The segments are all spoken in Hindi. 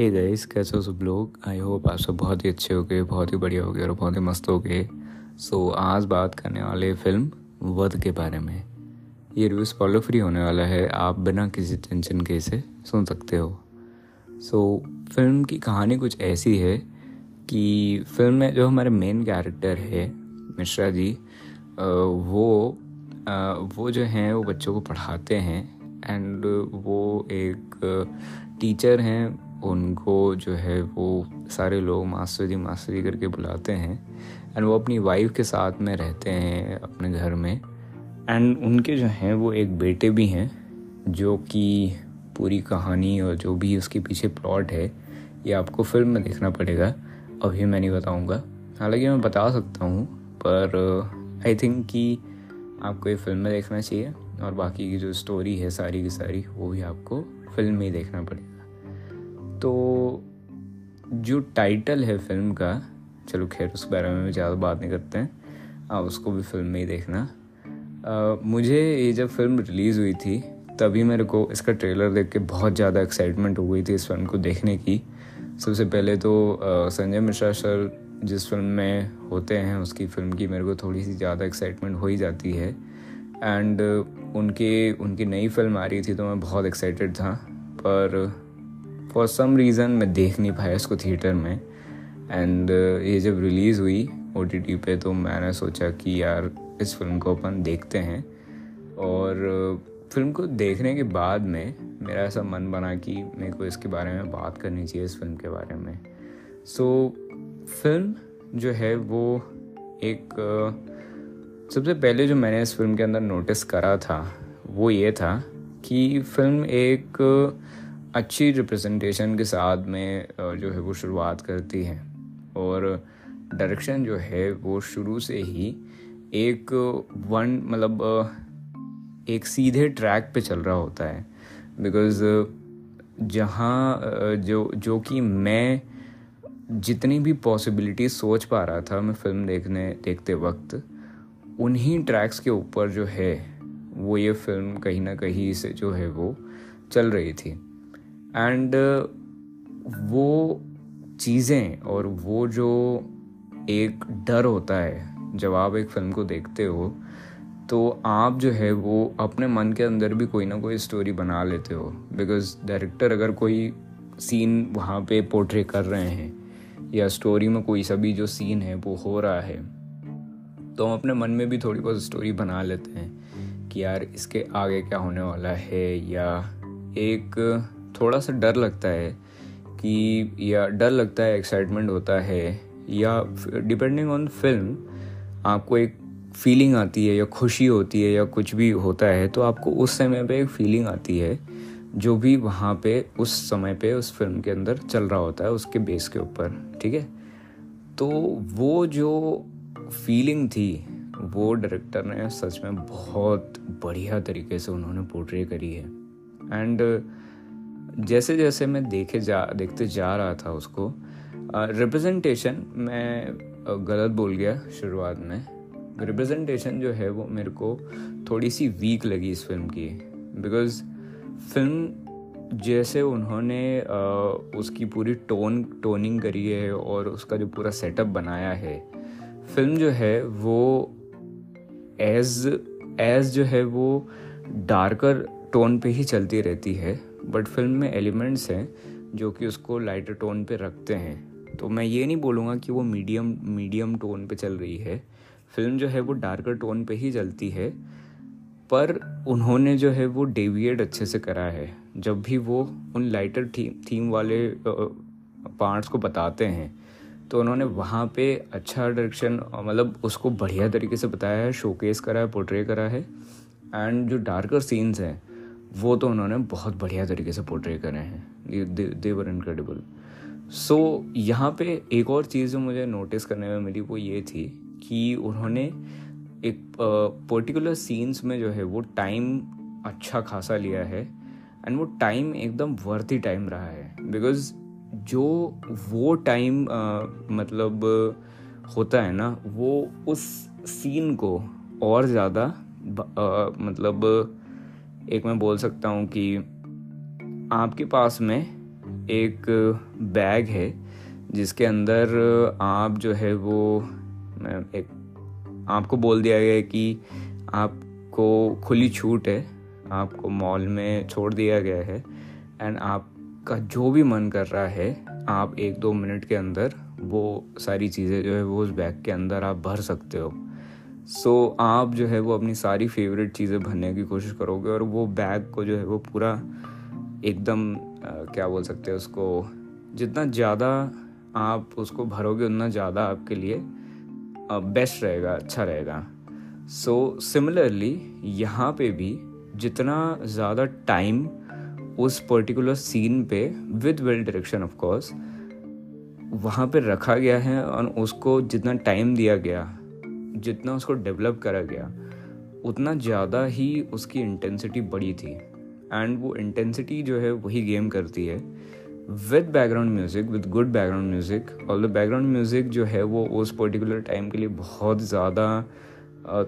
हे गाइस कैसे हो सब लोग? आई होप आप सब बहुत ही अच्छे हो गए बहुत ही बढ़िया हो गए और बहुत ही मस्त हो गए सो so, आज बात करने वाले फ़िल्म वध के बारे में। ये रिव्यू फॉलो फ्री होने वाला है आप बिना किसी टेंशन के इसे सुन सकते हो। सो so, फ़िल्म की कहानी कुछ ऐसी है कि फ़िल्म में जो हमारे मेन कैरेक्टर है मिश्रा जी वो वो जो हैं वो बच्चों को पढ़ाते हैं। एंड वो एक टीचर हैं उनको जो है वो सारे लोग मास्टर जी मास्टर जी करके बुलाते हैं एंड वो अपनी वाइफ के साथ में रहते हैं अपने घर में एंड उनके जो हैं वो एक बेटे भी हैं जो कि पूरी कहानी और जो भी उसके पीछे प्लॉट है, ये आपको फ़िल्म में देखना पड़ेगा। अभी मैं नहीं बताऊँगा। हालाँकि मैं बता सकता हूँ, पर आई थिंक कि आपको ये फ़िल्म में देखना चाहिए और बाकी की जो स्टोरी है सारी की सारी, वो भी आपको फ़िल्म में ही देखना पड़ेगा। तो जो टाइटल है फ़िल्म का चलो खैर उस बारे में ज़्यादा बात नहीं करते हैं। आप उसको भी फ़िल्म में ही देखना। आ, मुझे ये जब फ़िल्म रिलीज़ हुई थी तभी मेरे को इसका ट्रेलर देख के बहुत ज़्यादा एक्साइटमेंट हो गई थी इस फ़िल्म को देखने की। सबसे पहले तो संजय मिश्रा सर जिस फ़िल्म में होते हैं उसकी फ़िल्म की मेरे को थोड़ी सी ज़्यादा एक्साइटमेंट हो ही जाती है। एंड उनके उनकी नई फ़िल्म आ रही थी तो मैं बहुत एक्साइटेड था। पर फॉर सम रीज़न मैं देख नहीं पाया इसको थिएटर में। एंड uh, ये जब रिलीज़ हुई ओ टी टी पे तो मैंने सोचा कि यार इस फ़िल्म को अपन देखते हैं। और फ़िल्म uh, को देखने के बाद में मेरा ऐसा मन बना कि मेरे को इसके बारे में बात करनी चाहिए इस फ़िल्म के बारे में। सो so, फ़िल्म जो है वो एक uh, सबसे पहले जो मैंने इस फ़िल्म के अंदर नोटिस करा था वो ये था कि फ़िल्म एक अच्छी रिप्रेजेंटेशन के साथ में जो है वो शुरुआत करती है। और डायरेक्शन जो है वो शुरू से ही एक वन मतलब एक सीधे ट्रैक पे चल रहा होता है। बिकॉज़ जहाँ जो जो कि मैं जितनी भी पॉसिबिलिटी सोच पा रहा था मैं फ़िल्म देखने, देखते वक्त, उन्हीं ट्रैक्स के ऊपर जो है, वो ये फ़िल्म कहीं ना कहीं से जो है वो चल रही थी। एंड uh, वो चीज़ें और वो जो एक डर होता है जब आप एक फ़िल्म को देखते हो तो आप जो है वो अपने मन के अंदर भी कोई ना कोई स्टोरी बना लेते हो। बिकॉज़ डायरेक्टर अगर कोई सीन वहाँ पे पोर्ट्रे कर रहे हैं या स्टोरी में कोई सभी जो सीन है वो हो रहा है तो हम अपने मन में भी थोड़ी बहुत स्टोरी बना लेते हैं कि यार इसके आगे क्या होने वाला है या एक थोड़ा सा डर लगता है कि, या डर लगता है एक्साइटमेंट होता है, या डिपेंडिंग ऑन फ़िल्म आपको एक फीलिंग आती है, या खुशी होती है, या कुछ भी होता है तो आपको उस समय पे एक फीलिंग आती है, जो भी वहाँ पे, उस समय पे, उस फ़िल्म के अंदर चल रहा होता है, उसके बेस के ऊपर, ठीक है? तो वो जो फीलिंग थी, वो डायरेक्टर ने सच में बहुत बढ़िया तरीके से उन्होंने पोर्ट्रे करी है। एंड जैसे जैसे मैं देखे जा, देखते जा रहा था उसको रिप्रेजेंटेशन मैं गलत बोल गया शुरुआत में। रिप्रेजेंटेशन जो है वो मेरे को थोड़ी सी वीक लगी इस फ़िल्म की। बिकॉज़ फ़िल्म जैसे उन्होंने उसकी पूरी टोन टोनिंग करी है और उसका जो पूरा सेटअप बनाया है फ़िल्म जो है वो एज एज जो है वो डार्कर टोन पे ही चलती रहती है। बट फ़िल्म में एलिमेंट्स हैं जो कि उसको लाइटर टोन पे रखते हैं। तो मैं ये नहीं बोलूँगा कि वो मीडियम मीडियम टोन पे चल रही है। फ़िल्म जो है वो डार्कर टोन पे ही चलती है, पर उन्होंने जो है वो डेविएट अच्छे से करा है। जब भी वो उन लाइटर थीम थीम वाले पार्ट्स को बताते हैं तो उन्होंने वहाँ पे अच्छा डायरेक्शन मतलब उसको बढ़िया तरीके से बताया है, शोकेस करा है पोर्ट्रे करा है, एंड जो डार्कर सीन्स हैं वो तो उन्होंने बहुत बढ़िया तरीके से पोर्ट्रे करे हैं। दे वर इनक्रेडिबल सो यहाँ पे एक और चीज़ जो मुझे नोटिस करने में मिली वो ये थी कि उन्होंने एक पर्टिकुलर सीन्स में जो है वो टाइम अच्छा खासा लिया है एंड वो टाइम एकदम वर्थी टाइम रहा है। बिकॉज़ जो वो टाइम मतलब होता है ना, वो उस सीन को और ज़्यादा मतलब एक मैं बोल सकता हूँ कि आपके पास में एक बैग है, जिसके अंदर आप जो है वो एक, आपको बोल दिया गया है कि आपको खुली छूट है, आपको मॉल में छोड़ दिया गया है एंड आपका जो भी मन कर रहा है, आप एक दो मिनट के अंदर वो सारी चीज़ें जो है वो उस बैग के अंदर आप भर सकते हो। सो so, आप जो है वो अपनी सारी फेवरेट चीज़ें भरने की कोशिश करोगे और वो बैग को जो है वो पूरा एकदम क्या बोल सकते हैं उसको जितना ज़्यादा आप उसको भरोगे उतना ज़्यादा आपके लिए बेस्ट रहेगा अच्छा रहेगा। सो सिमिलरली यहाँ पे भी जितना ज़्यादा टाइम उस पर्टिकुलर सीन पे with well direction of course वहाँ पे रखा गया है और उसको जितना टाइम दिया गया जितना उसको डेवलप करा गया, उतना ज़्यादा ही उसकी इंटेंसिटी बढ़ी थी। एंड वो इंटेंसिटी जो है, वही गेम करती है। With background music with good background music और द बैकग्राउंड म्यूज़िक जो है, वो उस पर्टिकुलर टाइम के लिए बहुत ज़्यादा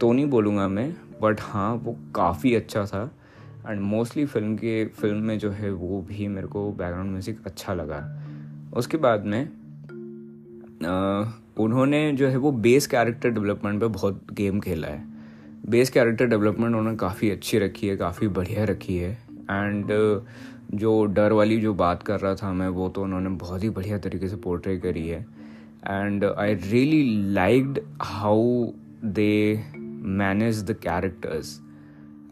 तो नहीं बोलूँगा मैं बट हाँ वो काफ़ी अच्छा था। एंड मोस्टली फ़िल्म के फ़िल्म में जो है, वो भी मेरे को बैकग्राउंड म्यूज़िक अच्छा लगा। उसके बाद में उन्होंने जो है वो बेस कैरेक्टर डेवलपमेंट पे बहुत गेम खेला है। बेस कैरेक्टर डेवलपमेंट उन्होंने काफ़ी अच्छी रखी है, काफ़ी बढ़िया रखी है। एंड जो डर वाली जो बात कर रहा था मैं, वो तो उन्होंने बहुत ही बढ़िया तरीके से पोर्ट्रे करी है। And I really liked how they manage the characters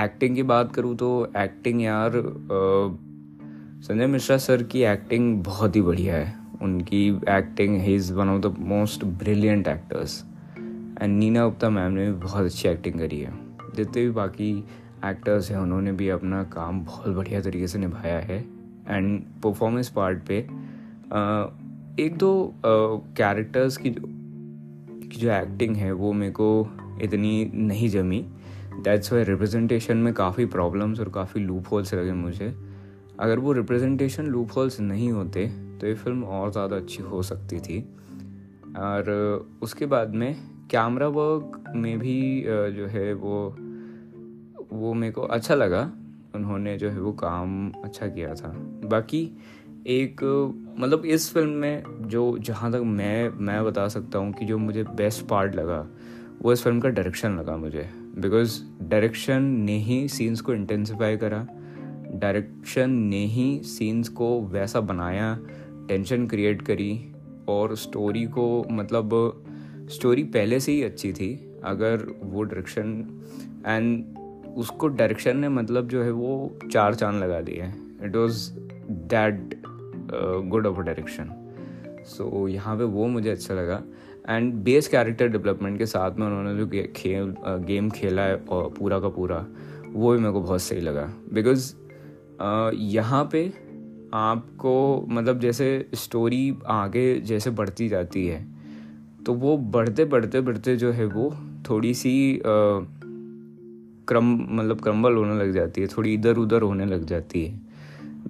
acting की बात करूँ तो एक्टिंग यार संजय मिश्रा सर की एक्टिंग बहुत ही बढ़िया है। उनकी acting he is one of the most brilliant actors and Neena Gupta ma'am ने भी बहुत अच्छी एक्टिंग करी है। जितने भी बाकी एक्टर्स हैं, उन्होंने भी अपना काम बहुत बढ़िया तरीके से निभाया है। एंड परफॉर्मेंस पार्ट पे एक दो कैरेक्टर्स की जो की जो एक्टिंग है, वो मेरे को इतनी नहीं जमी। दैट्स वाई रिप्रेजेंटेशन में काफ़ी प्रॉब्लम्स और काफ़ी लूप होल्स लगे मुझे। अगर वो रिप्रेजेंटेशन लूप होल्स नहीं होते तो ये फ़िल्म और ज़्यादा अच्छी हो सकती थी। और उसके बाद में कैमरा वर्क में भी जो है वो वो मेरे को अच्छा लगा। उन्होंने जो है वो काम अच्छा किया था। बाकी एक मतलब इस फ़िल्म में जो, जहाँ तक मैं मैं बता सकता हूँ कि जो मुझे बेस्ट पार्ट लगा, वो इस फ़िल्म का डायरेक्शन लगा मुझे। बिकॉज़ डायरेक्शन ने ही सीन्स को इंटेंसिफाई करा। डायरेक्शन ने ही सीन्स को वैसा बनाया टेंशन क्रिएट करी और स्टोरी को मतलब स्टोरी पहले से ही अच्छी थी अगर वो डायरेक्शन एंड उसको डायरेक्शन ने मतलब जो है वो चार चाँद लगा दिए it was that good of direction so यहाँ पे वो मुझे अच्छा लगा। एंड बेस कैरेक्टर डेवलपमेंट के साथ में उन्होंने जो खेल गेम खेला है पूरा का पूरा वो भी मेरे को बहुत सही लगा। बिकॉज़ uh, यहाँ पे आपको मतलब जैसे स्टोरी आगे जैसे बढ़ती जाती है तो वो बढ़ते बढ़ते बढ़ते जो है वो थोड़ी सी uh, क्रम मतलब क्रम्बल होने लग जाती है थोड़ी इधर उधर होने लग जाती है।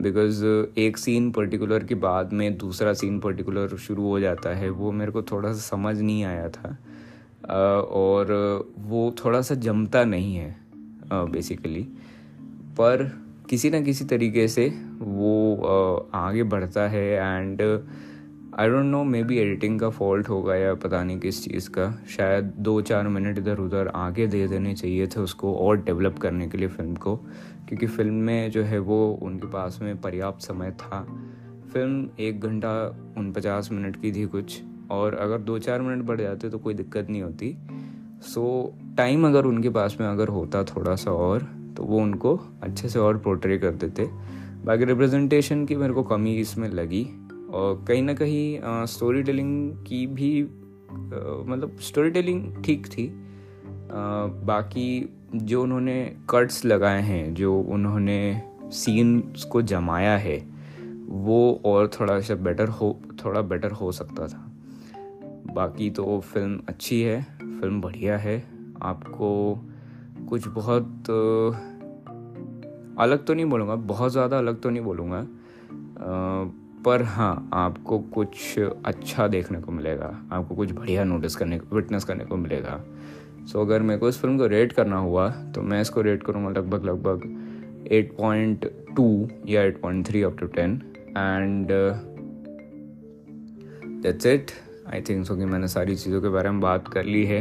बिकॉज़ एक सीन पर्टिकुलर के बाद में दूसरा सीन पर्टिकुलर शुरू हो जाता है वो मेरे को थोड़ा सा समझ नहीं आया था। और वो थोड़ा सा जमता नहीं है बेसिकली पर किसी ना किसी तरीके से वो आगे बढ़ता है and I don't know maybe editing का फॉल्ट होगा या पता नहीं किस चीज़ का। शायद दो चार मिनट इधर उधर आगे दे देने चाहिए थे उसको और डेवलप करने के लिए फ़िल्म को। क्योंकि फ़िल्म में जो है वो उनके पास में पर्याप्त समय था। फ़िल्म एक घंटा उन पचास मिनट की थी कुछ। और अगर दो चार मिनट बढ़ जाते तो कोई दिक्कत नहीं होती। सो so, टाइम अगर उनके पास में अगर होता थोड़ा सा और तो वो उनको अच्छे से और पोर्ट्रे कर देते बाकी रिप्रेजेंटेशन की मेरे को कमी इसमें लगी और कहीं ना कहीं स्टोरी टेलिंग की भी मतलब स्टोरी टेलिंग ठीक थी। आ, बाकी जो उन्होंने कट्स लगाए हैं जो उन्होंने सीन्स को जमाया है वो और थोड़ा सा बेटर हो थोड़ा बेटर हो सकता था। बाकी तो फ़िल्म अच्छी है फ़िल्म बढ़िया है। आपको कुछ बहुत अलग तो नहीं बोलूँगा बहुत ज़्यादा अलग तो नहीं बोलूँगा पर हाँ आपको कुछ अच्छा देखने को मिलेगा आपको कुछ बढ़िया नोटिस करने को विटनेस करने को मिलेगा। सो so, अगर मेरे को इस फ़िल्म को रेट करना हुआ तो मैं इसको रेट करूँगा लगभग लगभग 8.2 या 8.3 up to ten and that's it I think so कि मैंने सारी चीज़ों के बारे में बात कर ली है।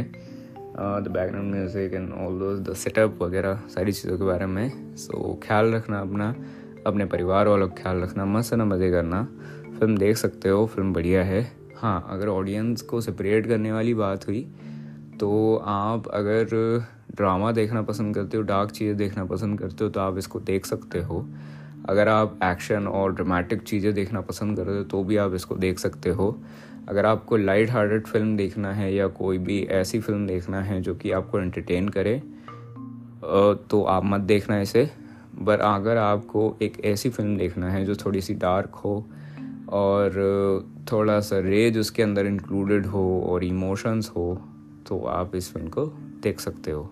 The background music and all those the setup वगैरह सारी चीज़ों के बारे में। सो so, ख्याल रखना अपना अपने परिवार वालों का ख्याल रखना मस्त ना मज़े करना। फ़िल्म देख सकते हो फ़िल्म बढ़िया है। हाँ अगर ऑडियंस को सेपरेट करने वाली बात हुई तो आप अगर ड्रामा देखना पसंद करते हो डार्क चीज़ें देखना पसंद करते हो तो आप इसको देख सकते हो। अगर आप एक्शन और ड्रामेटिक चीज़ें देखना पसंद करते हो तो भी आप इसको देख सकते हो। अगर आपको लाइट हार्टेड फ़िल्म देखना है या कोई भी ऐसी फ़िल्म देखना है जो कि आपको एंटरटेन करे तो आप मत देखना इसे। पर अगर आपको एक ऐसी फ़िल्म देखना है जो थोड़ी सी डार्क हो और थोड़ा सा रेज उसके अंदर इंक्लूडेड हो और इमोशंस हो तो आप इस फ़िल्म को देख सकते हो।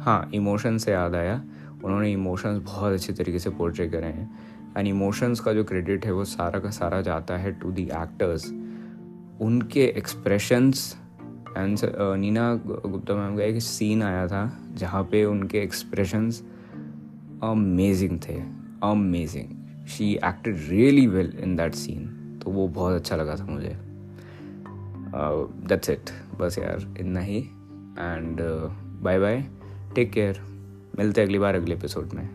हाँ इमोशन से याद आया। उन्होंने इमोशंस बहुत अच्छे तरीके से पोर्ट्रे करे हैं। एंड इमोशंस का जो क्रेडिट है वो सारा का सारा जाता है टू दी एक्टर्स उनके expressions and Neena Gupta ma'am का एक सीन आया था जहाँ पे उनके एक्सप्रेशंस अमेजिंग थे amazing she acted really well in that scene तो वो बहुत अच्छा लगा था मुझे। दैट्स uh, इट बस यार इतना ही and bye bye take care मिलते हैं अगली बार अगले एपिसोड में।